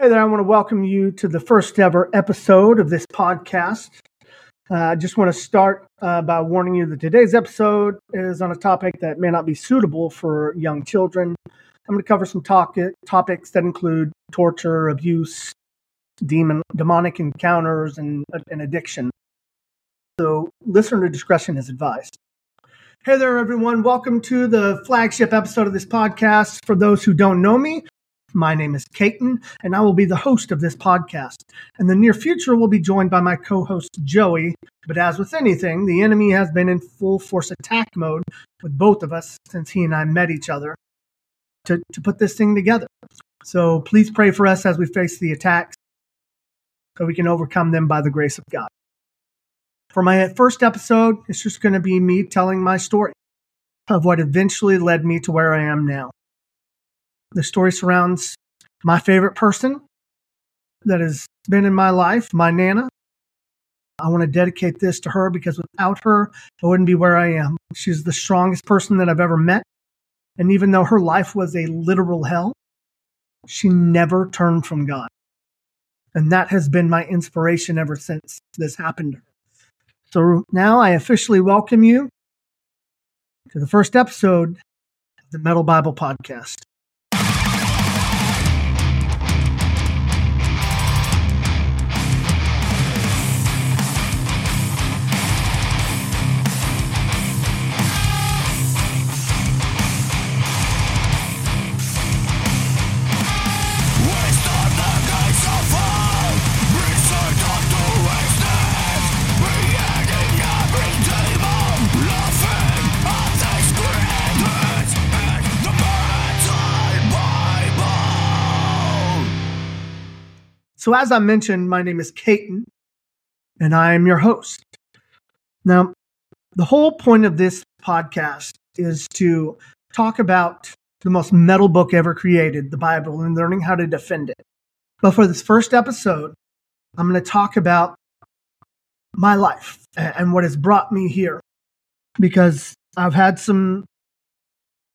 Hey there, I want to welcome you to the first ever episode of this podcast. Uh, I just want to start uh, by warning you that today's episode is on a topic that may not be suitable for young children. I'm going to cover some talk- topics that include torture, abuse, demon, demonic encounters, and, and addiction. So, listener discretion is advised. Hey there, everyone. Welcome to the flagship episode of this podcast. For those who don't know me, my name is Caton, and I will be the host of this podcast. In the near future, we'll be joined by my co host, Joey. But as with anything, the enemy has been in full force attack mode with both of us since he and I met each other to, to put this thing together. So please pray for us as we face the attacks so we can overcome them by the grace of God. For my first episode, it's just going to be me telling my story of what eventually led me to where I am now. The story surrounds my favorite person that has been in my life, my Nana. I want to dedicate this to her because without her, I wouldn't be where I am. She's the strongest person that I've ever met. And even though her life was a literal hell, she never turned from God. And that has been my inspiration ever since this happened. So now I officially welcome you to the first episode of the Metal Bible Podcast. So, as I mentioned, my name is Caton, and I am your host. Now, the whole point of this podcast is to talk about the most metal book ever created, the Bible, and learning how to defend it. But for this first episode, I'm going to talk about my life and what has brought me here because I've had some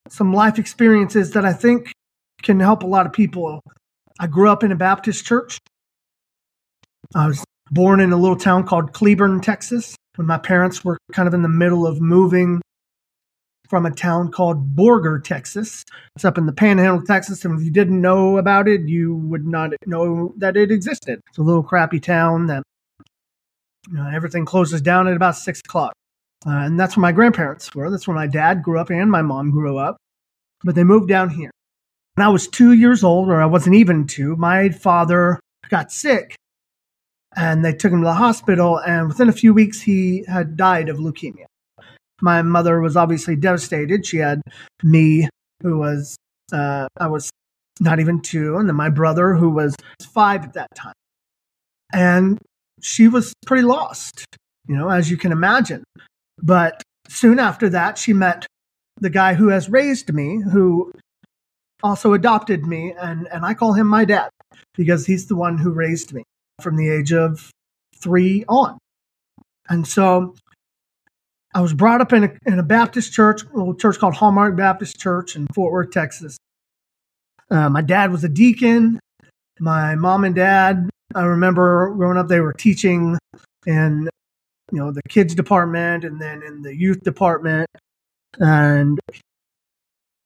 some life experiences that I think can help a lot of people. I grew up in a Baptist church I was born in a little town called Cleburne, Texas, when my parents were kind of in the middle of moving from a town called Borger, Texas. It's up in the panhandle of Texas. And if you didn't know about it, you would not know that it existed. It's a little crappy town that you know, everything closes down at about six o'clock. Uh, and that's where my grandparents were. That's where my dad grew up and my mom grew up. But they moved down here. When I was two years old, or I wasn't even two, my father got sick and they took him to the hospital. And within a few weeks, he had died of leukemia. My mother was obviously devastated. She had me, who was, uh, I was not even two, and then my brother, who was five at that time. And she was pretty lost, you know, as you can imagine. But soon after that, she met the guy who has raised me, who also adopted me, and, and I call him my dad because he's the one who raised me from the age of three on. And so I was brought up in a, in a Baptist church, a little church called Hallmark Baptist Church in Fort Worth, Texas. Uh, my dad was a deacon. My mom and dad, I remember growing up, they were teaching in you know the kids department and then in the youth department, and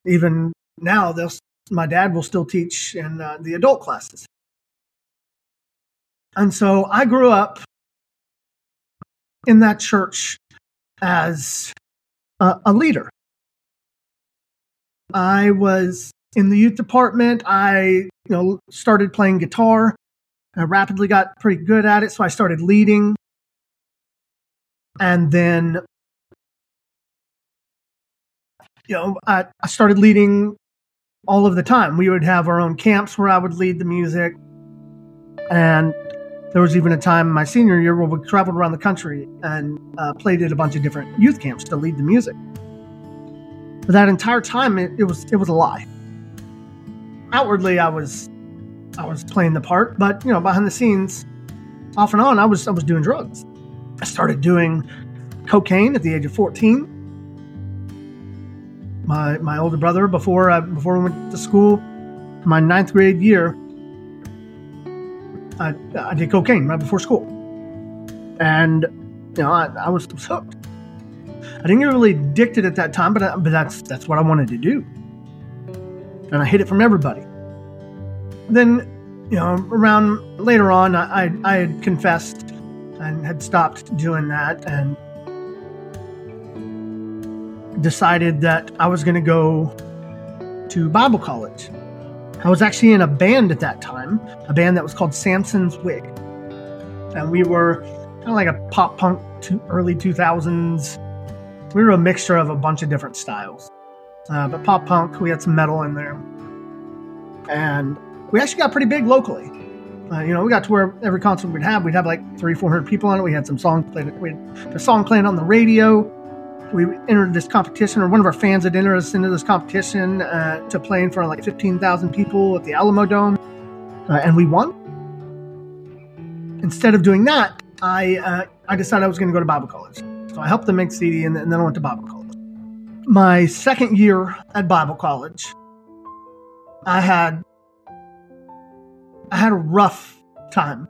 even now they'll my dad will still teach in uh, the adult classes. And so I grew up in that church as a, a leader. I was in the youth department. I, you know, started playing guitar. I rapidly got pretty good at it, so I started leading. And then, you know, I, I started leading all of the time. We would have our own camps where I would lead the music. And there was even a time in my senior year where we traveled around the country and uh, played at a bunch of different youth camps to lead the music. But that entire time, it, it was it was a lie. Outwardly, I was I was playing the part, but you know, behind the scenes, off and on, I was I was doing drugs. I started doing cocaine at the age of fourteen. My my older brother, before I, before we went to school, my ninth grade year, I, I did cocaine right before school. And, you know, I, I was, hooked. I didn't get really addicted at that time, but, I, but that's, that's what I wanted to do. And I hid it from everybody. Then, you know, around later on, I, I had confessed and had stopped doing that and decided that I was going to go to Bible college. I was actually in a band at that time, a band that was called Samson's Wig. And we were kind of like a pop punk to early 2000s. We were a mixture of a bunch of different styles. Uh, but pop punk, we had some metal in there. And we actually got pretty big locally. Uh, you know, we got to where every concert we'd have, we'd have like three, four hundred people on it. We had some songs played. We had a song playing on the radio we entered this competition, or one of our fans had entered us into this competition uh, to play in front of like 15,000 people at the Alamodome, uh, and we won. Instead of doing that, I uh, I decided I was going to go to Bible college. So I helped them make CD, and, and then I went to Bible college. My second year at Bible college, I had I had a rough time,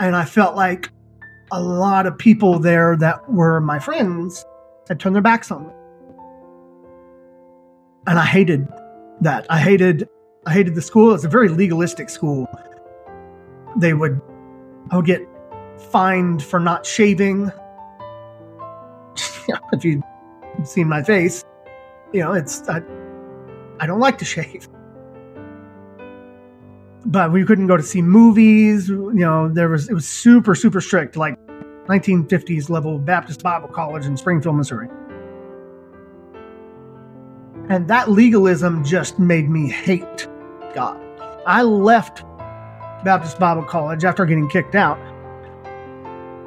and I felt like a lot of people there that were my friends had turned their backs on me. And I hated that. I hated I hated the school. It's a very legalistic school. They would I would get fined for not shaving. if you'd seen my face, you know, it's I, I don't like to shave but we couldn't go to see movies. You know, there was it was super super strict, like 1950s level Baptist Bible College in Springfield, Missouri. And that legalism just made me hate God. I left Baptist Bible College after getting kicked out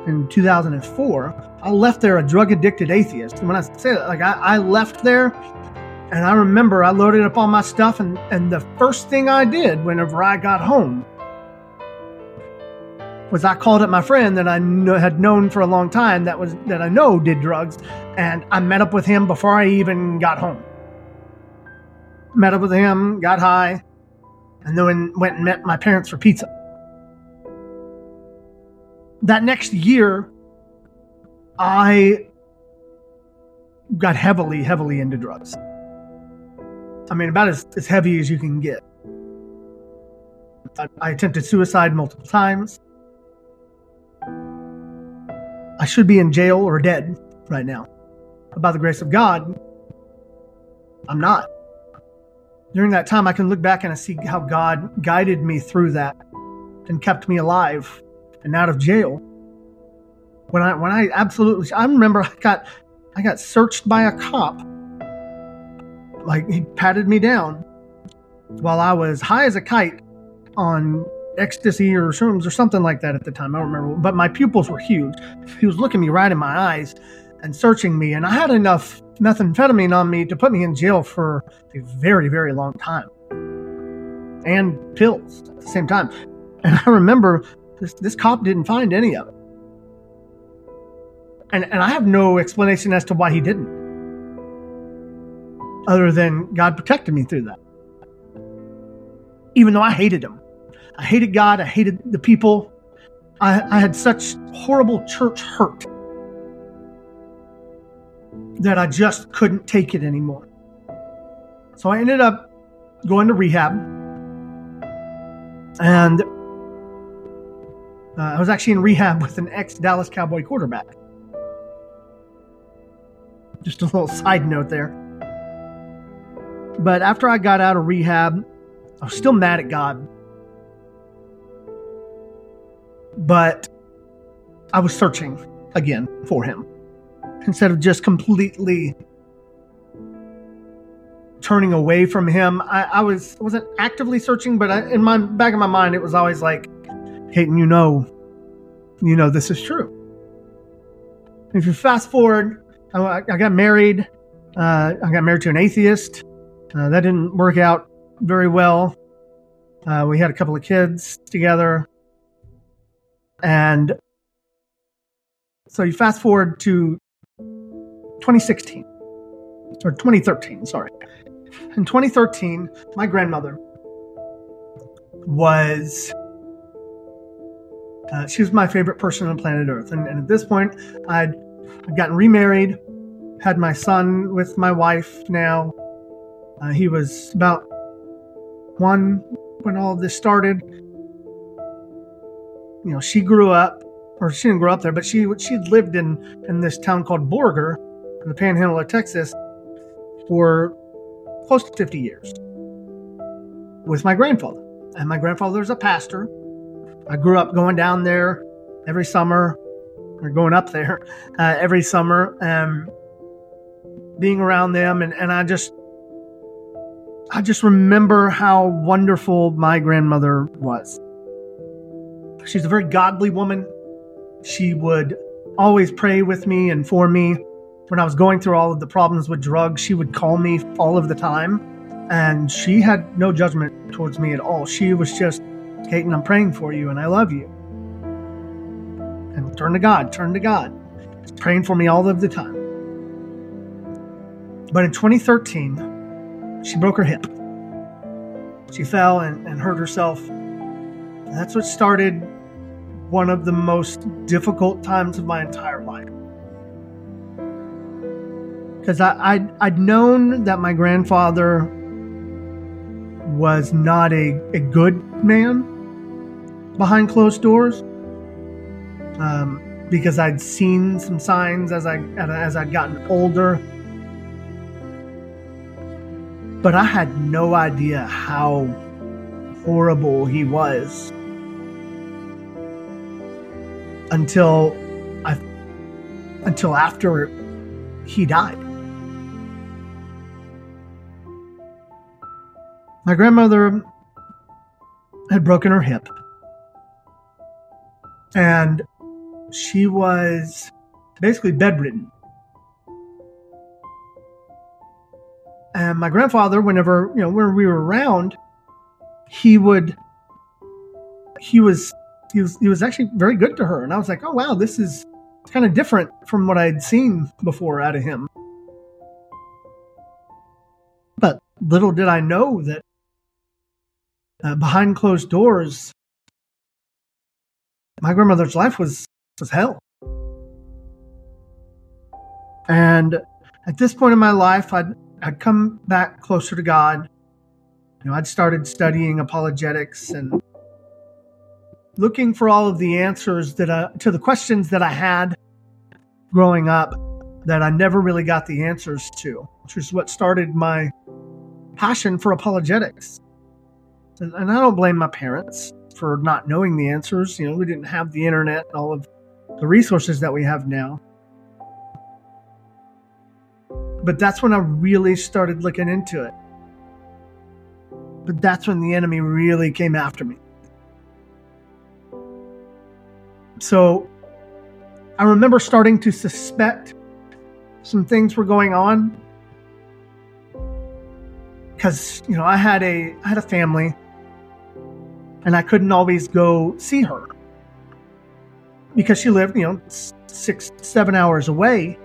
in 2004. I left there a drug addicted atheist. And when I say that, like I, I left there and I remember I loaded up all my stuff, and, and the first thing I did whenever I got home was I called up my friend that I kn- had known for a long time that was that I know did drugs, and I met up with him before I even got home. Met up with him, got high, and then went and met my parents for pizza. That next year, I got heavily, heavily into drugs. I mean, about as, as heavy as you can get. I, I attempted suicide multiple times. I should be in jail or dead right now. But by the grace of God, I'm not. During that time, I can look back and I see how God guided me through that and kept me alive and out of jail. When I when I absolutely I remember I got I got searched by a cop like he patted me down while I was high as a kite on ecstasy or shrooms or something like that at the time. I don't remember, but my pupils were huge. He was looking me right in my eyes and searching me, and I had enough methamphetamine on me to put me in jail for a very, very long time, and pills at the same time. And I remember this this cop didn't find any of it, and and I have no explanation as to why he didn't other than God protected me through that. Even though I hated him, I hated God, I hated the people. I, I had such horrible church hurt that I just couldn't take it anymore. So I ended up going to rehab. And uh, I was actually in rehab with an ex Dallas Cowboy quarterback. Just a little side note there. But after I got out of rehab, I was still mad at God. But I was searching again for him instead of just completely turning away from him. I, I was wasn't actively searching, but I, in my back of my mind, it was always like, Hayden, you know, you know this is true. If you fast forward, I, I got married. Uh, I got married to an atheist. Uh, that didn't work out very well. Uh, we had a couple of kids together. And so you fast forward to 2016 or 2013, sorry. In 2013, my grandmother was Uh, she was my favorite person on planet Earth. And, and at this point, I'd, I'd gotten remarried, had my son with my wife now. Uh, he was about one when all this started. You know, she grew up, or she didn't grow up there, but she she lived in in this town called Borger, in the Panhandle of Texas, for close to 50 years with my grandfather. And my grandfather was a pastor. I grew up going down there every summer, or going up there uh, every summer, and being around them. And, and I just, I just remember how wonderful my grandmother was. She's a very godly woman. She would always pray with me and for me. When I was going through all of the problems with drugs, she would call me all of the time. And she had no judgment towards me at all. She was just, Caton, I'm praying for you and I love you. And turn to God, turn to God. praying for me all of the time. But in 2013, she broke her hip. She fell and, and hurt herself. And that's what started one of the most difficult times of my entire life. Because I'd, I'd known that my grandfather was not a, a good man behind closed doors. Um, because I'd seen some signs as I as I'd gotten older, but I had no idea how horrible he was until I until after he died. My grandmother had broken her hip. And she was basically bedridden. And my grandfather, whenever, you know, when we were around, he would he was he was he was actually very good to her. And I was like, oh wow, this is kind of different from what I'd seen before out of him. But little did I know that uh, behind closed doors, my grandmother's life was was hell. And at this point in my life, I'd I'd come back closer to God. You know, I'd started studying apologetics and looking for all of the answers that I, to the questions that I had growing up that I never really got the answers to, which is what started my passion for apologetics. And, and I don't blame my parents for not knowing the answers. You know, we didn't have the internet and all of the resources that we have now. But that's when I really started looking into it. But that's when the enemy really came after me. So I remember starting to suspect some things were going on because you know I had a I had a family and I couldn't always go see her because she lived, you know, six, seven hours away.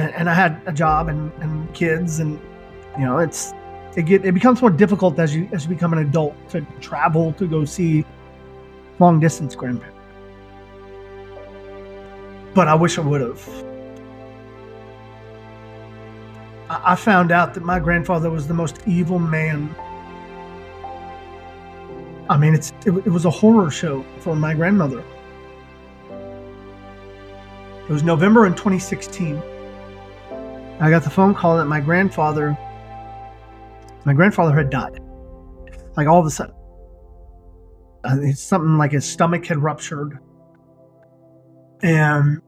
And, and I had a job and, and kids, and you know, it's it get it becomes more difficult as you as you become an adult to travel to go see long distance grandparents. But I wish I would have. I found out that my grandfather was the most evil man. I mean, it's it, it was a horror show for my grandmother. It was November in 2016. I got the phone call that my grandfather, my grandfather had died. Like all of a sudden, uh, it's something like his stomach had ruptured, and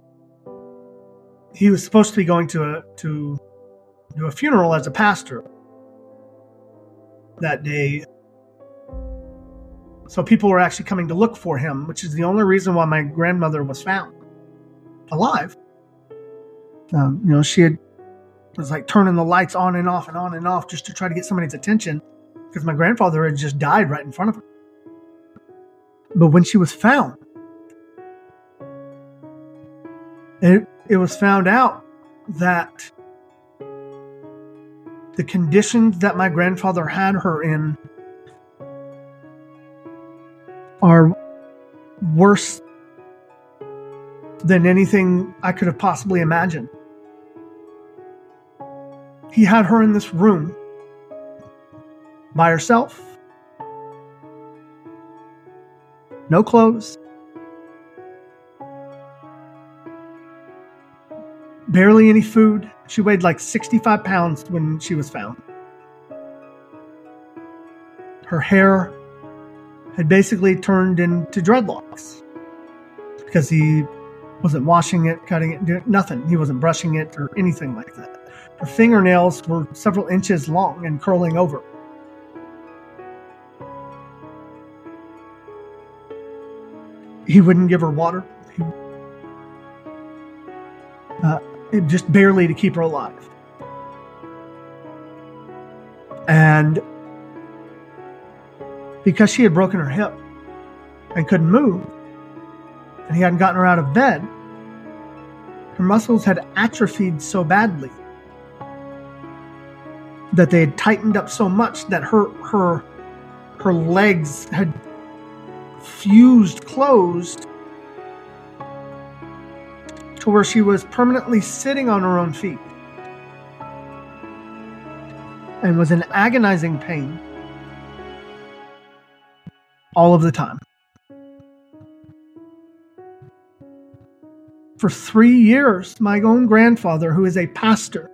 he was supposed to be going to a to to a funeral as a pastor that day. So people were actually coming to look for him, which is the only reason why my grandmother was found alive. Um, you know, she had was like turning the lights on and off and on and off just to try to get somebody's attention because my grandfather had just died right in front of her. But when she was found, it, it was found out that the conditions that my grandfather had her in are worse than anything I could have possibly imagined. He had her in this room by herself, no clothes, barely any food. She weighed like 65 pounds when she was found. Her hair had basically turned into dreadlocks because he wasn't washing it, cutting it, doing nothing. He wasn't brushing it or anything like that. Her fingernails were several inches long and curling over. He wouldn't give her water. He, uh, just barely to keep her alive. And because she had broken her hip and couldn't move, and he hadn't gotten her out of bed, her muscles had atrophied so badly that they had tightened up so much that her her her legs had fused closed to where she was permanently sitting on her own feet and was in agonizing pain all of the time. For three years, my own grandfather, who is a pastor,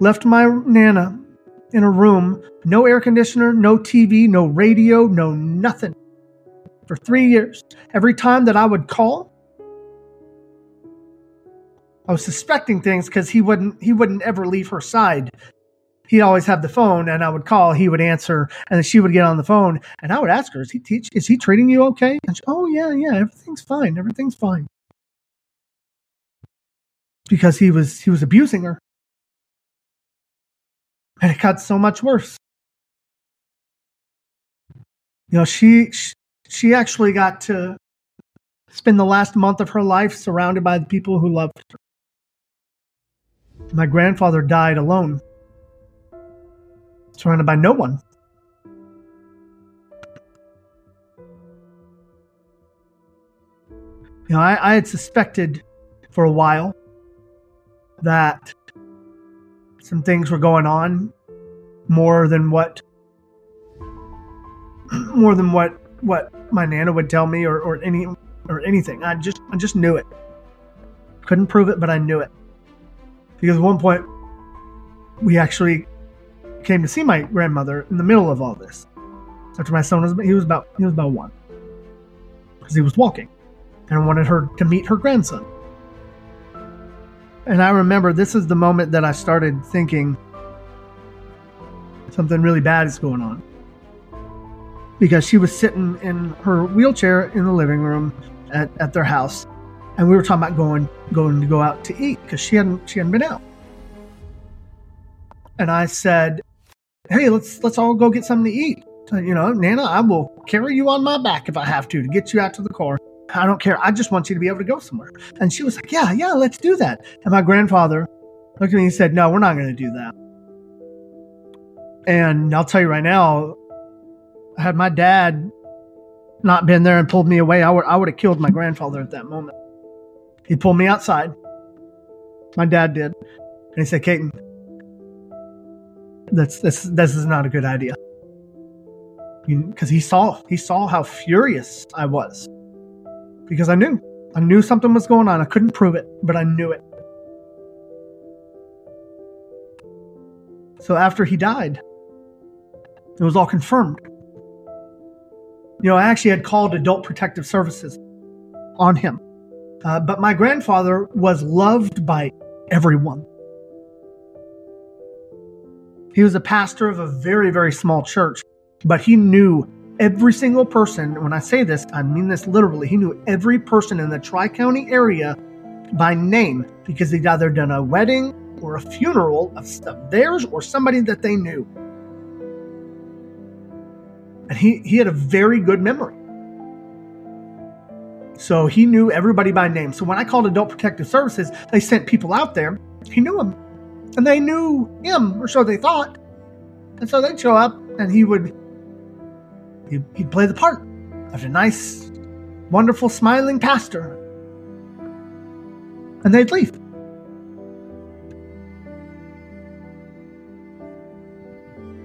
left my Nana in a room, no air conditioner, no TV, no radio, no nothing. For three years. Every time that I would call, I was suspecting things because he wouldn't he wouldn't ever leave her side he'd always have the phone and I would call, he would answer, and then she would get on the phone and I would ask her, Is he teach is he treating you okay? And she, oh yeah, yeah, everything's fine, everything's fine. Because he was he was abusing her. And it got so much worse. You know, she she actually got to spend the last month of her life surrounded by the people who loved her. My grandfather died alone surrounded by no one. You know, I, I had suspected for a while that some things were going on more than what more than what what my nana would tell me or, or any or anything. I just I just knew it. Couldn't prove it, but I knew it. Because at one point we actually came to see my grandmother in the middle of all this. After my son was he was about he was about one because he was walking, and I wanted her to meet her grandson. And I remember this is the moment that I started thinking something really bad is going on because she was sitting in her wheelchair in the living room at, at their house and we were talking about going going to go out to eat because she hadn't she hadn't been out and i said hey, let's let's all go get something to eat. You know, Nana, I will carry you on my back if I have to to get you out to the car. I don't care. I just want you to be able to go somewhere. And she was like, yeah, yeah, let's do that. And my grandfather looked at me and said, no, we're not going to do that. And I'll tell you right now, had my dad not been there and pulled me away, I would I would have killed my grandfather at that moment. He pulled me outside. My dad did. And he said, Caton, that's this this is not a good idea because he saw he saw how furious I was because I knew I knew something was going on. I couldn't prove it, but I knew it. So after he died, it was all confirmed. You know, I actually had called Adult Protective Services on him. Uh, but my grandfather was loved by everyone. He was a pastor of a very, very small church, but he knew every single person. When I say this, I mean this literally. He knew every person in the Tri County area by name because he'd either done a wedding or a funeral of, theirs or somebody that they knew. And he, he had a very good memory. So he knew everybody by name. So when I called Adult Protective Services, they sent people out there. He knew them and they knew him, or so they thought. And so they'd show up, and he would He, he'd play the part of a nice, wonderful, smiling pastor. And they'd leave.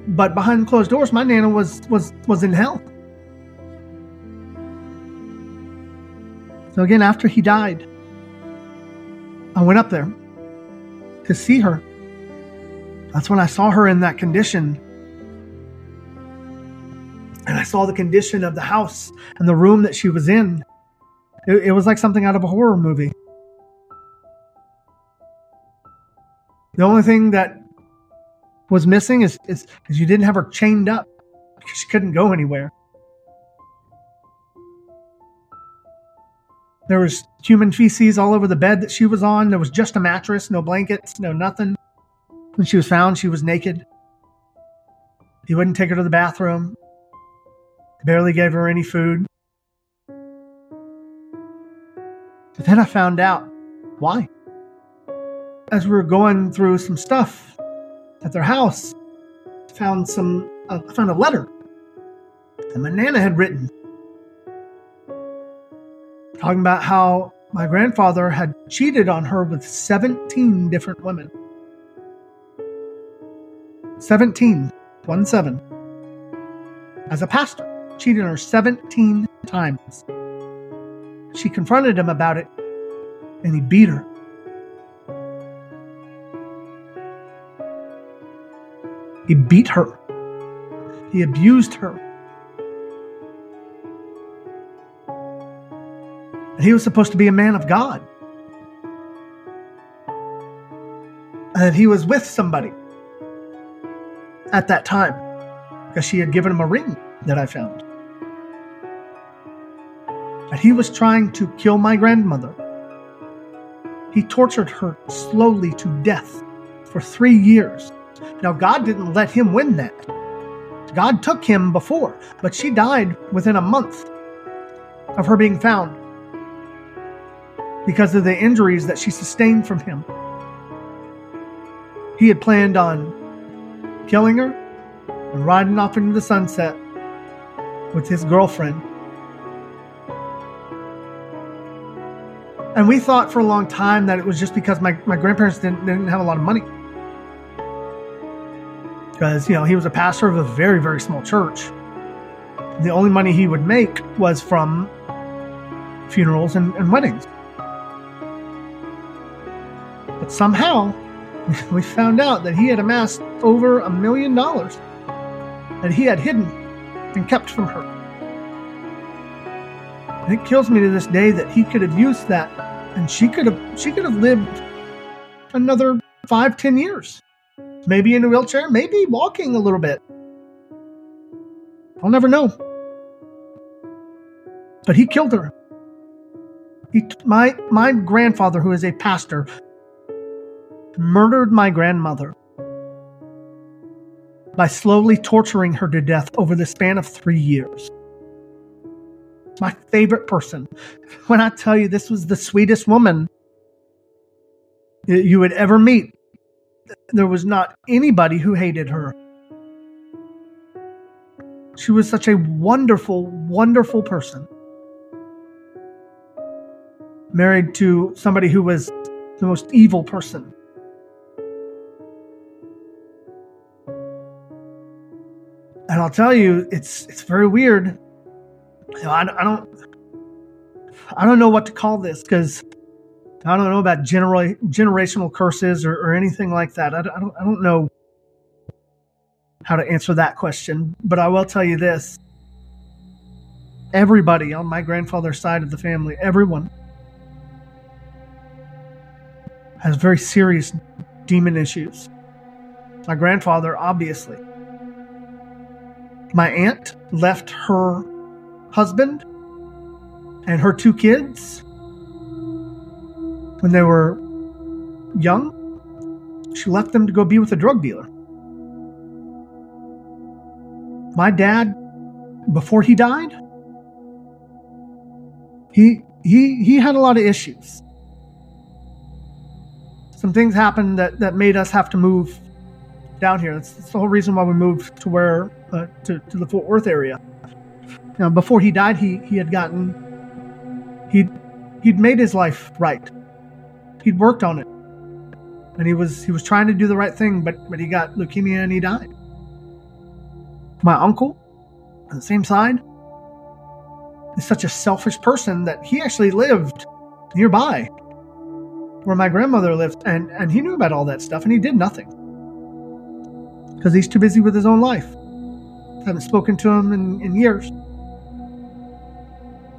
But behind closed doors, my nana was was was in hell. So again, after he died, I went up there to see her. That's when I saw her in that condition. Saw the condition of the house and the room that she was in. It, it was like something out of a horror movie. The only thing that was missing is, is, is you didn't have her chained up because she couldn't go anywhere. There was human feces all over the bed that she was on. There was just a mattress, no blankets, no nothing. When she was found, she was naked. He wouldn't take her to the bathroom. Barely gave her any food. But then I found out why. As we were going through some stuff at their house, found some uh, found a letter that my nana had written talking about how my grandfather had cheated on her with 17 different women. 17, 1 7. As a pastor, cheated on her 17 times. She confronted him about it, and he beat her. He beat her. He abused her. And he was supposed to be a man of God. And he was with somebody at that time because she had given him a ring that I found. That he was trying to kill my grandmother. He tortured her slowly to death for three years. Now, God didn't let him win that. God took him before, but she died within a month of her being found because of the injuries that she sustained from him. He had planned on killing her and riding off into the sunset with his girlfriend. And we thought for a long time that it was just because my, my grandparents didn't, didn't have a lot of money. Because, you know, he was a pastor of a very, very small church. The only money he would make was from funerals and, and weddings. But somehow, we found out that he had amassed over a million dollars that he had hidden and kept from her. And it kills me to this day that he could have used that and she could have she could have lived another five, ten years. Maybe in a wheelchair, maybe walking a little bit. I'll never know. But he killed her. He, my my grandfather, who is a pastor, murdered my grandmother by slowly torturing her to death over the span of three years. My favorite person. When I tell you this was the sweetest woman you would ever meet, there was not anybody who hated her. She was such a wonderful, wonderful person. Married to somebody who was the most evil person. And I'll tell you, it's it's very weird. You know, I, I don't I don't know what to call this because I don't know about genera- generational curses or, or anything like that. I, I don't I don't know how to answer that question, but I will tell you this: everybody on my grandfather's side of the family, everyone, has very serious demon issues. My grandfather, obviously my aunt left her husband and her two kids when they were young. She left them to go be with a drug dealer. My dad, before he died, he he he had a lot of issues. Some things happened that, that made us have to move down here. That's, that's the whole reason why we moved to where uh, to, to the Fort Worth area Now, before he died, he he had gotten he'd he'd made his life right. He'd worked on it, and he was he was trying to do the right thing, but but he got leukemia and he died. My uncle, on the same side, is such a selfish person that he actually lived nearby where my grandmother lived, and and he knew about all that stuff, and he did nothing because he's too busy with his own life. Haven't spoken to him in, in years.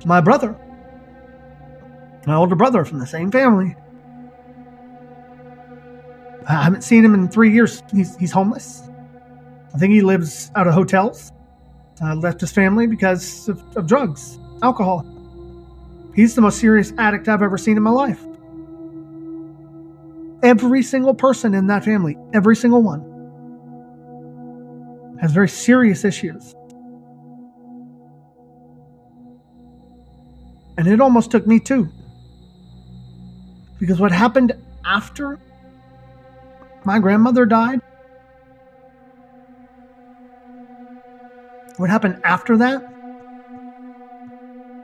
My brother, my older brother from the same family. I haven't seen him in three years. He's, he's homeless. I think he lives out of hotels. Uh, left his family because of, of drugs, alcohol. He's the most serious addict I've ever seen in my life. Every single person in that family, every single one, has very serious issues. And it almost took me too. Because what happened after my grandmother died, what happened after that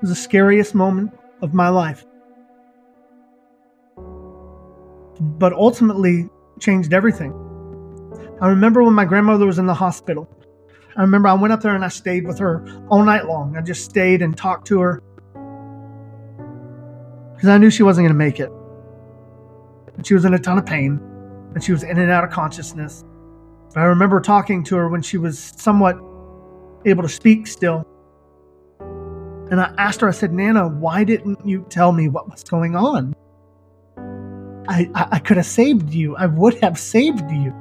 was the scariest moment of my life. But ultimately changed everything. I remember when my grandmother was in the hospital. I remember I went up there and I stayed with her all night long. I just stayed and talked to her because I knew she wasn't going to make it. And she was in a ton of pain and she was in and out of consciousness. But I remember talking to her when she was somewhat able to speak still. And I asked her, I said, Nana, why didn't you tell me what was going on? I, I, I could have saved you. I would have saved you.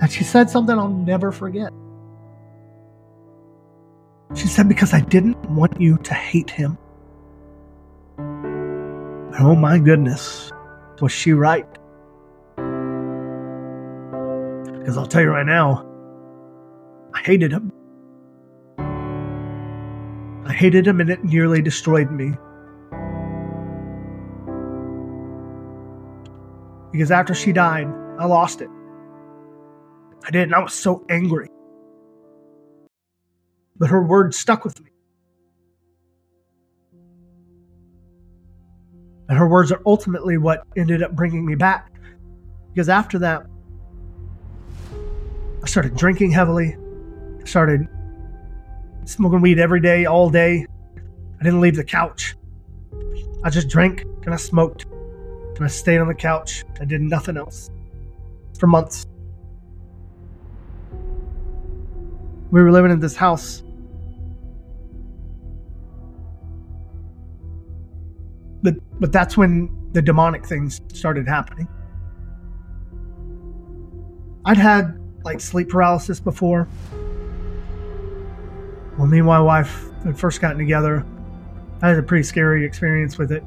And she said something I'll never forget. She said, Because I didn't want you to hate him. And oh my goodness, was she right? Because I'll tell you right now, I hated him. I hated him and it nearly destroyed me. Because after she died, I lost it. I did, and I was so angry. But her words stuck with me. And her words are ultimately what ended up bringing me back. Because after that, I started drinking heavily. I started smoking weed every day, all day. I didn't leave the couch. I just drank and I smoked. And I stayed on the couch. I did nothing else for months. We were living in this house. But but that's when the demonic things started happening. I'd had like sleep paralysis before. When me and my wife had first gotten together, I had a pretty scary experience with it.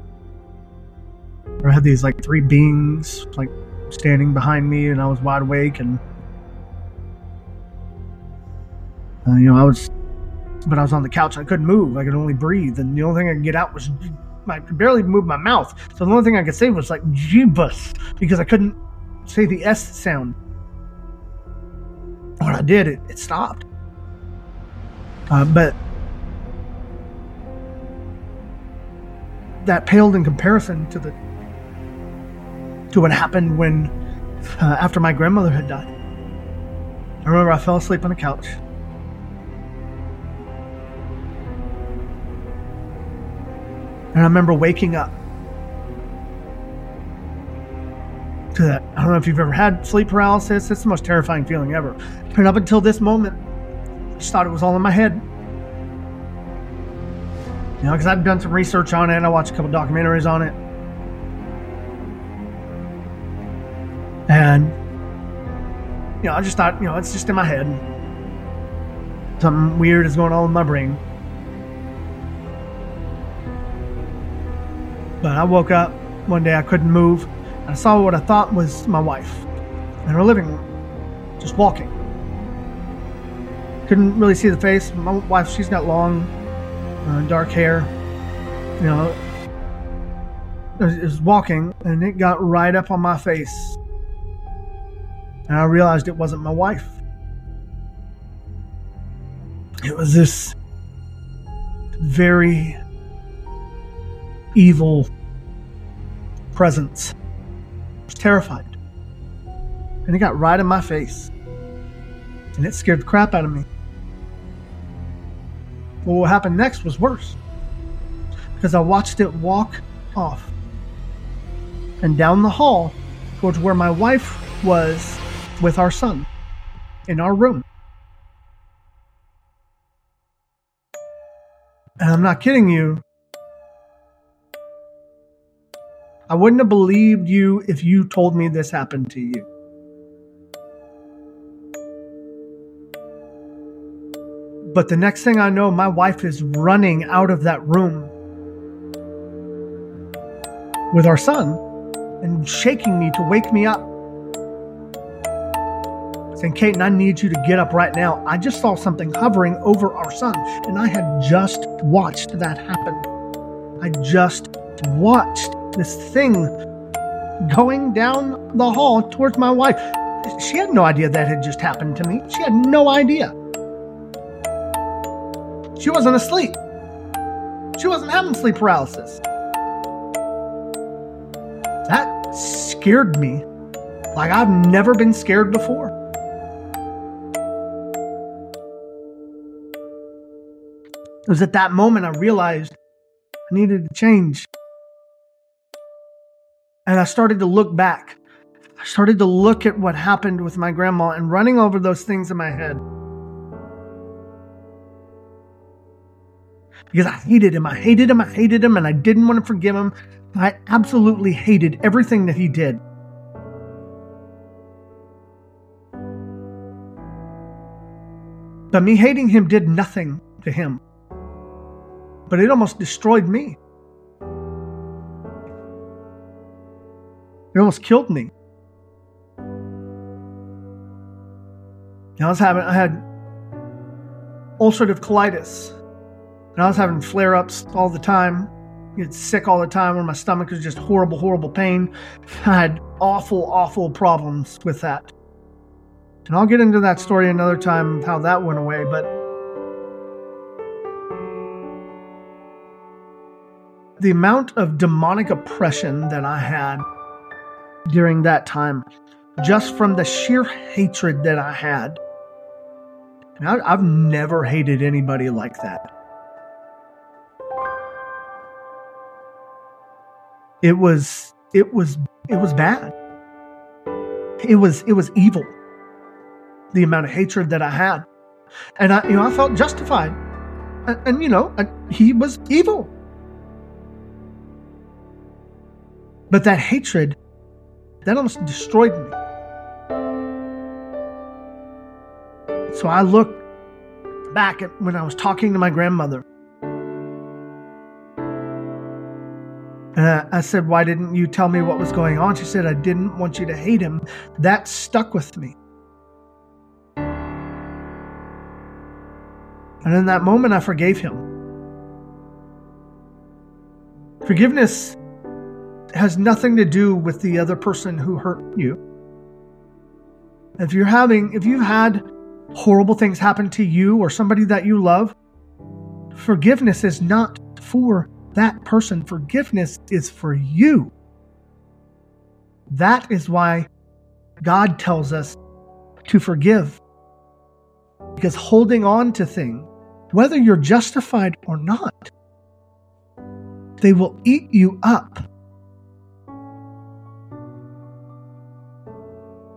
I had these like three beings like standing behind me, and I was wide awake and Uh, you know, I was, but I was on the couch. I couldn't move. I could only breathe, and the only thing I could get out was I could barely move my mouth. So the only thing I could say was like "jeebus" because I couldn't say the S sound. When I did, it it stopped. Uh, but that paled in comparison to the to what happened when uh, after my grandmother had died. I remember I fell asleep on the couch. And I remember waking up to that. I don't know if you've ever had sleep paralysis. It's the most terrifying feeling ever. But up until this moment, I just thought it was all in my head. You know, because I've done some research on it. and I watched a couple documentaries on it. And, you know, I just thought, you know, it's just in my head. Something weird is going on in my brain. But I woke up one day, I couldn't move. I saw what I thought was my wife in her living room, just walking. Couldn't really see the face. My wife, she's got long, uh, dark hair. You know, it was walking, and it got right up on my face. And I realized it wasn't my wife. It was this very evil presence. I was terrified. And it got right in my face. And it scared the crap out of me. Well, what happened next was worse. Because I watched it walk off and down the hall towards where my wife was with our son in our room. And I'm not kidding you. I wouldn't have believed you if you told me this happened to you. But the next thing I know, my wife is running out of that room with our son and shaking me to wake me up. Saying, Kate, I need you to get up right now. I just saw something hovering over our son, and I had just watched that happen. I just watched this thing going down the hall towards my wife. She had no idea that had just happened to me. She had no idea. She wasn't asleep. She wasn't having sleep paralysis. That scared me like I've never been scared before. It was at that moment I realized I needed to change. And I started to look back. I started to look at what happened with my grandma and running over those things in my head. Because I hated him. I hated him. I hated him. And I didn't want to forgive him. I absolutely hated everything that he did. But me hating him did nothing to him. But it almost destroyed me. It almost killed me. I was having, I had ulcerative colitis, and I was having flare ups all the time get sick all the time where my stomach was just horrible, horrible pain. I had awful, awful problems with that. And I'll get into that story another time, how that went away, but the amount of demonic oppression that I had during that time, just from the sheer hatred that I had. and I've never hated anybody like that. It was it was it was bad. It was it was evil. The amount of hatred that I had, and I you know I felt justified, and, and you know I, he was evil. But that hatred that almost destroyed me. So I look back at when I was talking to my grandmother And I, I, said, Why didn't you tell me what was going on? She said, I didn't want you to hate him. That stuck with me. And in that moment, I forgave him. Forgiveness has nothing to do with the other person who hurt you. If you're having, if you've had horrible things happen to you or somebody that you love, forgiveness is not for that person. Forgiveness is for you. That is why God tells us to forgive. Because holding on to things, whether you're justified or not, they will eat you up.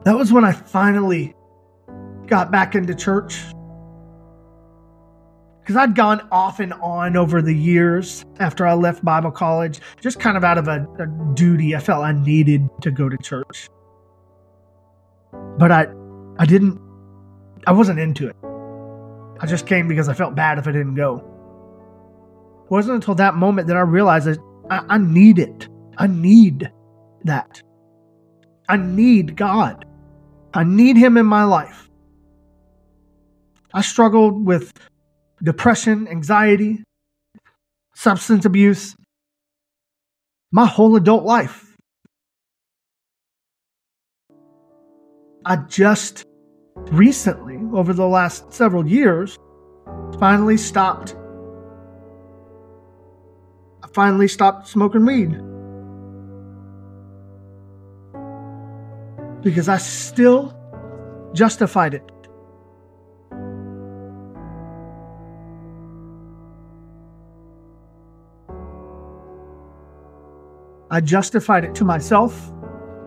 That was when I finally got back into church because I'd gone off and on over the years after I left Bible college, just kind of out of a, a duty. I felt I needed to go to church, but I, I didn't. I wasn't into it. I just came because I felt bad if I didn't go. It wasn't until that moment that I realized that I, I need it. I need that. I need God. I need Him in my life. I struggled with depression, anxiety, substance abuse, my whole adult life. I just recently, over the last several years, finally stopped. I finally stopped smoking weed. Because I still justified it. I justified it to myself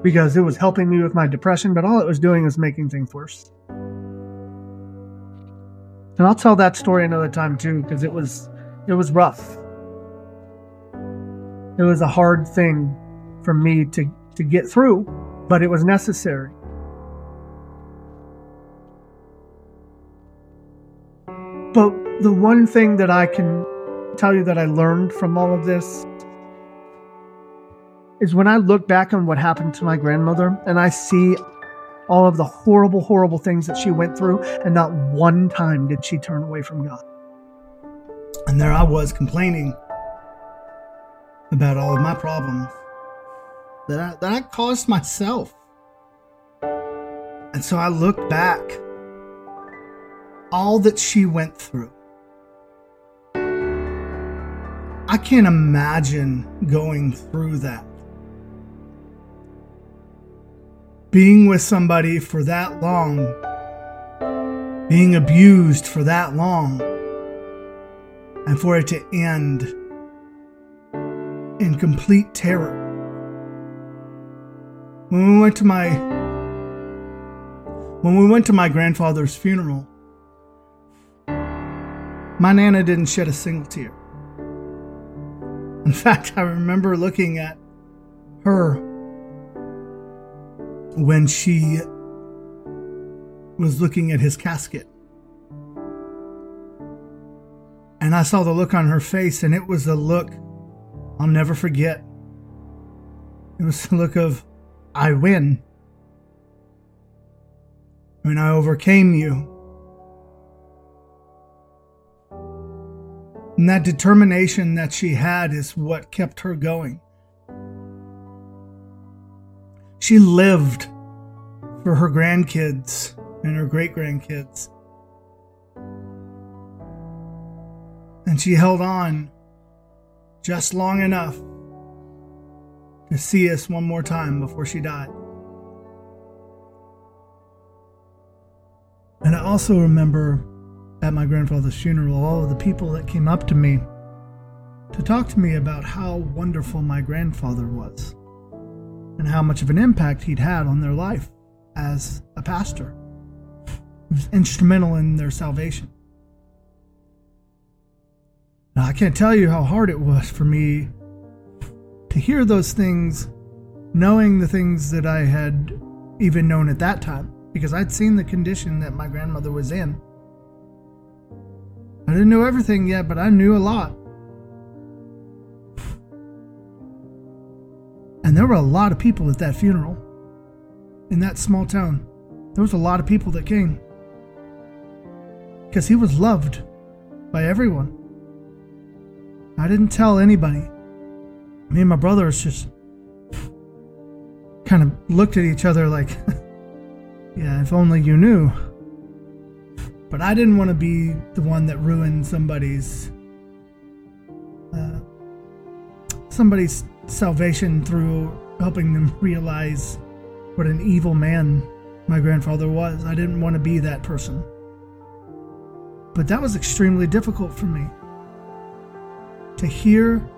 because it was helping me with my depression, but all it was doing was making things worse. And I'll tell that story another time too, because it was it was rough. It was a hard thing for me to, to get through, but it was necessary. But the one thing that I can tell you that I learned from all of this is when I look back on what happened to my grandmother and I see all of the horrible, horrible things that she went through, and not one time did she turn away from God. And there I was complaining about all of my problems that I, that I caused myself. And so I look back, all that she went through. I can't imagine going through that. being with somebody for that long, being abused for that long, and for it to end in complete terror. When we went to my when we went to my grandfather's funeral, my nana didn't shed a single tear. In fact, I remember looking at her when she was looking at his casket. And I saw the look on her face, and it was a look I'll never forget. It was the look of, I win. When I overcame you. And that determination that she had is what kept her going. She lived for her grandkids and her great grandkids. And she held on just long enough to see us one more time before she died. And I also remember at my grandfather's funeral all of the people that came up to me to talk to me about how wonderful my grandfather was and how much of an impact he'd had on their life as a pastor. He was instrumental in their salvation. Now, I can't tell you how hard it was for me to hear those things, knowing the things that I had even known at that time, because I'd seen the condition that my grandmother was in. I didn't know everything yet, but I knew a lot. And there were a lot of people at that funeral in that small town. There was a lot of people that came because he was loved by everyone. I didn't tell anybody. Me and my brothers just kind of looked at each other like, yeah, if only you knew. But I didn't want to be the one that ruined somebody's uh, somebody's salvation through helping them realize what an evil man my grandfather was. I didn't want to be that person. But that was extremely difficult for me. To hear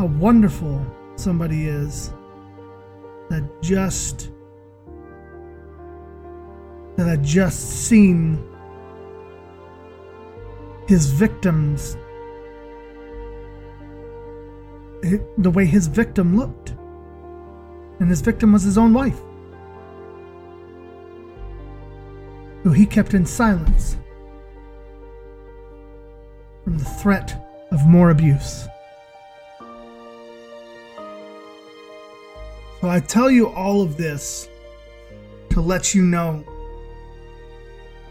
how wonderful somebody is that just that had just seen his victims the way his victim looked. And his victim was his own wife, who he kept in silence from the threat of more abuse. I tell you all of this to let you know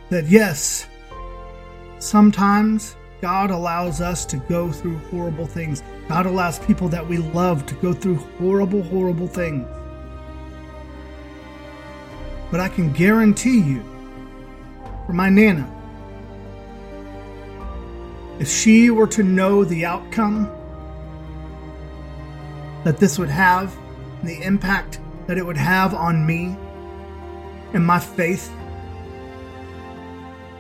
that yes, sometimes God allows us to go through horrible things. God allows people that we love to go through horrible, horrible things. But I can guarantee you, for my Nana, if she were to know the outcome that this would have, the impact that it would have on me and my faith,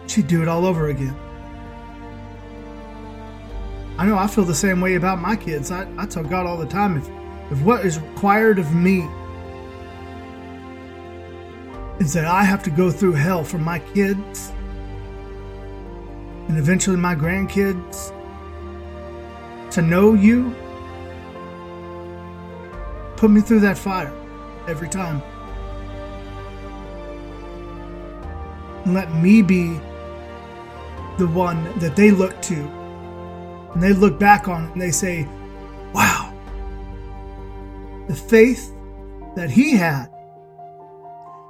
she'd do it all over again. I know I feel the same way about my kids. I, I tell God all the time if, if what is required of me is that I have to go through hell for my kids and eventually my grandkids to know you, put me through that fire every time. Let me be the one that they look to and they look back on it and they say, wow, the faith that he had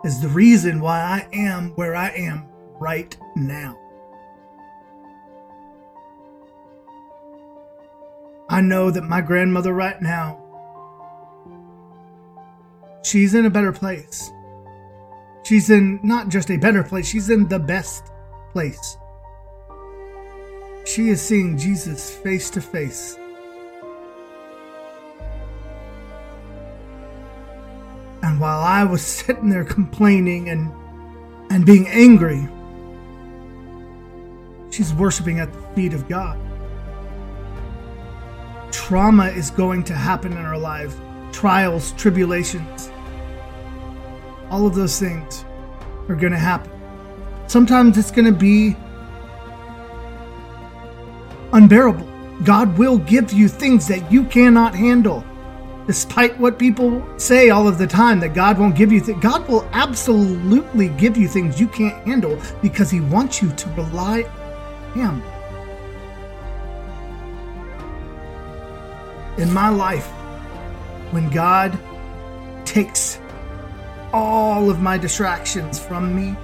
is the reason why I am where I am right now. I know that my grandmother right now, she's in a better place. She's in not just a better place, she's in the best place. She is seeing Jesus face to face. And while I was sitting there complaining and and being angry, she's worshiping at the feet of God. Trauma is going to happen in our lives. Trials, tribulations, all of those things are going to happen. Sometimes it's going to be unbearable. God will give you things that you cannot handle. Despite what people say all of the time that God won't give you things, God will absolutely give you things you can't handle because He wants you to rely on Him. In my life, when God takes all of my distractions from me,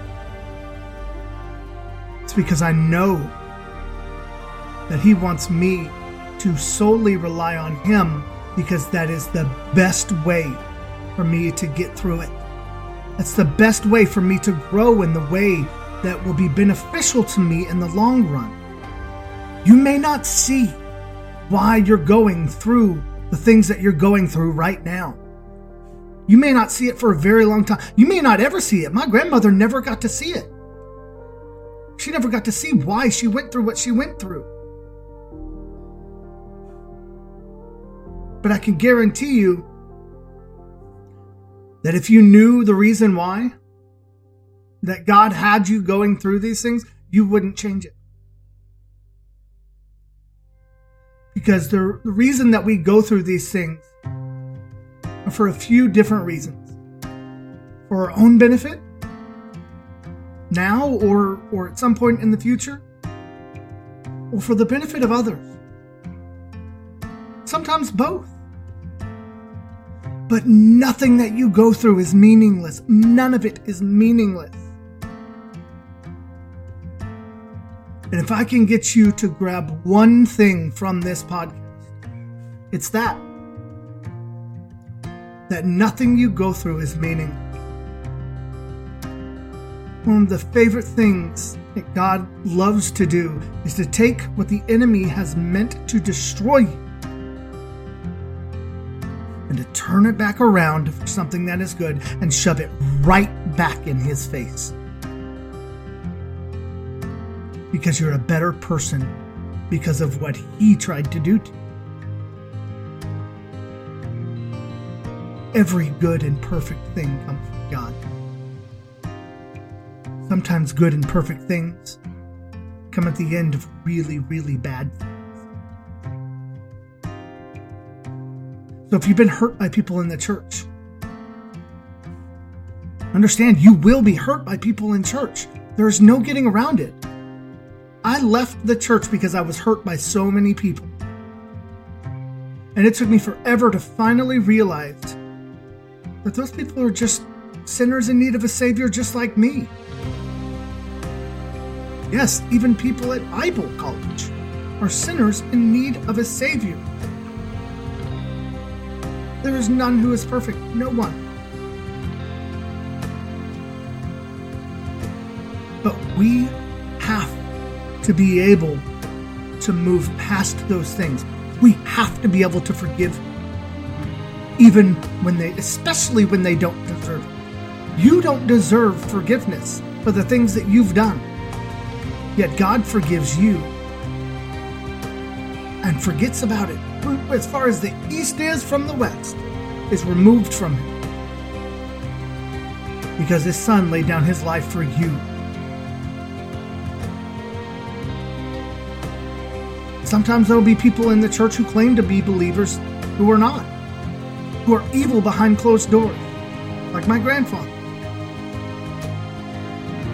it's because I know that He wants me to solely rely on Him because that is the best way for me to get through it. That's the best way for me to grow in the way that will be beneficial to me in the long run. You may not see why you're going through the things that you're going through right now. You may not see it for a very long time. You may not ever see it. My grandmother never got to see it. She never got to see why she went through what she went through. But I can guarantee you that if you knew the reason why, that God had you going through these things, you wouldn't change it. Because the, reason that we go through these things for a few different reasons for our own benefit, now or, or at some point in the future, or for the benefit of others. Sometimes both. But nothing that you go through is meaningless. None of it is meaningless. And if I can get you to grab one thing from this podcast, it's that. That nothing you go through is meaningless. One of the favorite things that God loves to do is to take what the enemy has meant to destroy you and to turn it back around for something that is good and shove it right back in his face. Because you're a better person because of what he tried to do to you. Every good and perfect thing comes from God. Sometimes good and perfect things come at the end of really, really bad things. So if you've been hurt by people in the church, understand you will be hurt by people in church. There's no getting around it. I left the church because I was hurt by so many people. And it took me forever to finally realize that those people are just sinners in need of a Savior just like me. Yes, even people at Bible college are sinners in need of a Savior. There is none who is perfect, no one. But we have to be able to move past those things. We have to be able to forgive even when they, especially when they don't deserve it. You don't deserve forgiveness for the things that you've done. Yet God forgives you and forgets about it. As far as the east is from the west, is removed from him. Because his son laid down his life for you. Sometimes there will be people in the church who claim to be believers who are not, who are evil behind closed doors, like my grandfather.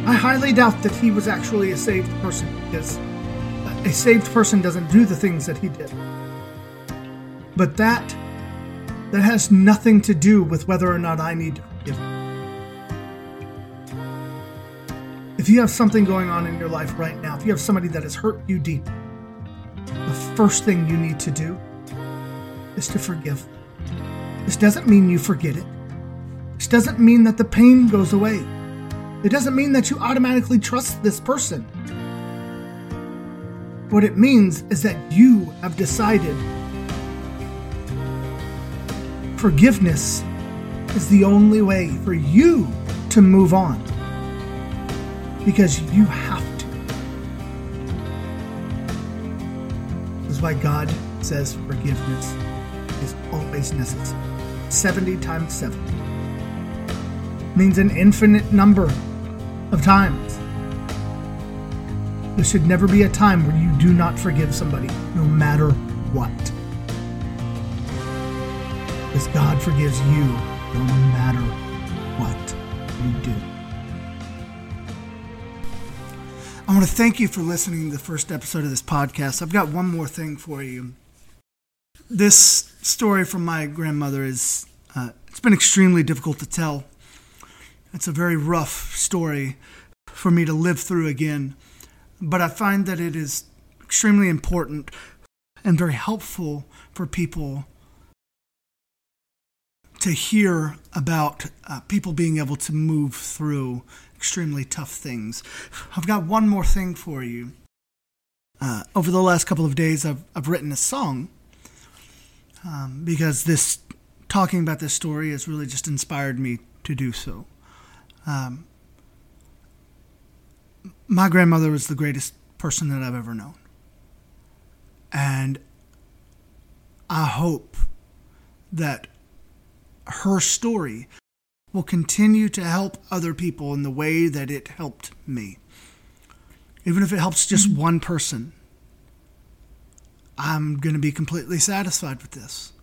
I highly doubt that he was actually a saved person because a saved person doesn't do the things that he did. But that that has nothing to do with whether or not I need to forgive. If you have something going on in your life right now, if you have somebody that has hurt you deep, the first thing you need to do is to forgive. This doesn't mean you forget it. This doesn't mean that the pain goes away. It doesn't mean that you automatically trust this person. What it means is that you have decided forgiveness is the only way for you to move on. Because you have to. This is why God says forgiveness is always necessary. 70 times 7 means an infinite number of times. There should never be a time where you do not forgive somebody, no matter what. Because God forgives you no matter what you do. I want to thank you for listening to the first episode of this podcast. I've got one more thing for you. This story from my grandmother is uh, it's been extremely difficult to tell. It's a very rough story for me to live through again, but I find that it is extremely important and very helpful for people to hear about uh, people being able to move through extremely tough things. I've got one more thing for you. Uh, over the last couple of days, I've, I've written a song um, because this talking about this story has really just inspired me to do so. Um, my grandmother was the greatest person that I've ever known. And I hope that her story will continue to help other people in the way that it helped me. Even if it helps just mm-hmm. one person, I'm going to be completely satisfied with this.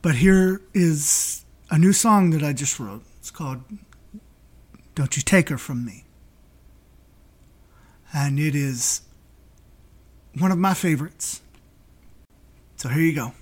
But here is a new song that I just wrote. It's called Don't You Take Her From Me. And it is one of my favorites. So here you go.